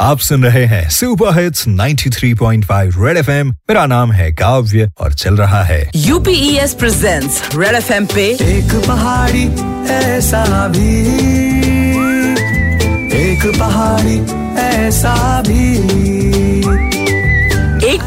आप सुन रहे हैं सुपर हिट्स 93.5 रेड एफएम मेरा नाम है काव्य और चल रहा है। यूपीएस प्रेजेंट्स रेड एफएम पे एक पहाड़ी ऐसा भी। एक पहाड़ी ऐसा भी।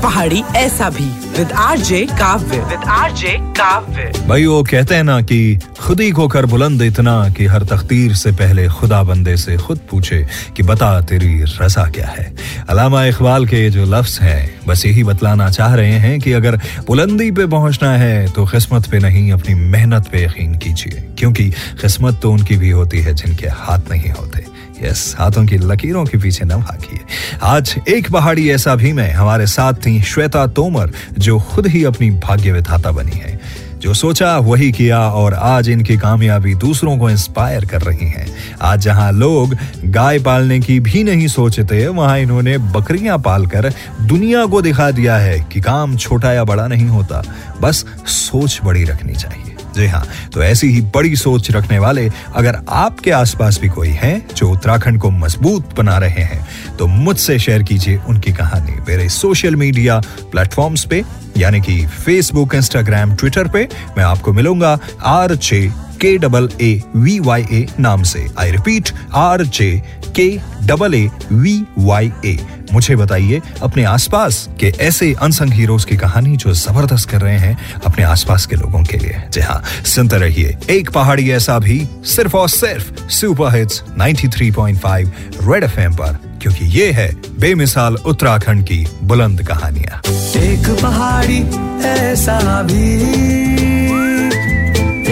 पहाड़ी ऐसा भी। With RJ Kavya. With RJ Kavya. भाई वो कहते हैं ना कि खुद ही को कर बुलंद इतना कि हर तकदीर से पहले खुदा बंदे से खुद पूछे कि बता तेरी रजा क्या है। अलामा इकबाल के जो लफ्ज हैं बस यही बतलाना चाह रहे हैं कि अगर बुलंदी पे पहुँचना है तो किस्मत पे नहीं अपनी मेहनत पे यकीन कीजिए क्योंकि किस्मत तो उनकी भी होती है जिनके हाथ नहीं होते। यस, हाथों की लकीरों के पीछे न भागिए। आज एक पहाड़ी ऐसा भी में, हमारे साथ थी श्वेता तोमर, जो खुद ही अपनी भाग्य विधाता बनी है, जो सोचा वही किया और आज इनकी कामयाबी दूसरों को इंस्पायर कर रही है। आज जहाँ लोग गाय पालने की भी नहीं सोचते, वहाँ इन्होंने बकरियाँ पालकर दुनिया को दिखा दिया है कि काम छोटा या बड़ा नहीं होता, बस सोच बड़ी रखनी चाहिए। जी हाँ तो ऐसी ही बड़ी सोच रखने वाले अगर आपके आसपास भी कोई है जो उत्तराखंड को मज़बूत बना रहे हैं तो मुझसे शेयर कीजिए उनकी कहानी मेरे सोशल मीडिया प्लेटफॉर्म्स पे, यानी कि फेसबुक इंस्टाग्राम ट्विटर पे। मैं आपको मिलूँगा R J K double A V Y A नाम से। I repeat R J K double A V Y A मुझे बताइए अपने आसपास के ऐसे अनसंग हीरोज की कहानी जो ज़बरदस्त कर रहे हैं अपने आसपास के लोगों के लिए। जी हाँ सुनते रहिए। एक पहाड़ी ऐसा भी, सिर्फ़ और सिर्फ़ सुपर हिट्स 93.5 रेड एफएम पर, क्योंकि ये है बेमिसाल उत्तराखंड की बुलंद कहानियाँ। एक पहाड़ी ऐसा भी,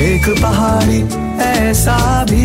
एक पहाड़ी ऐसा भी।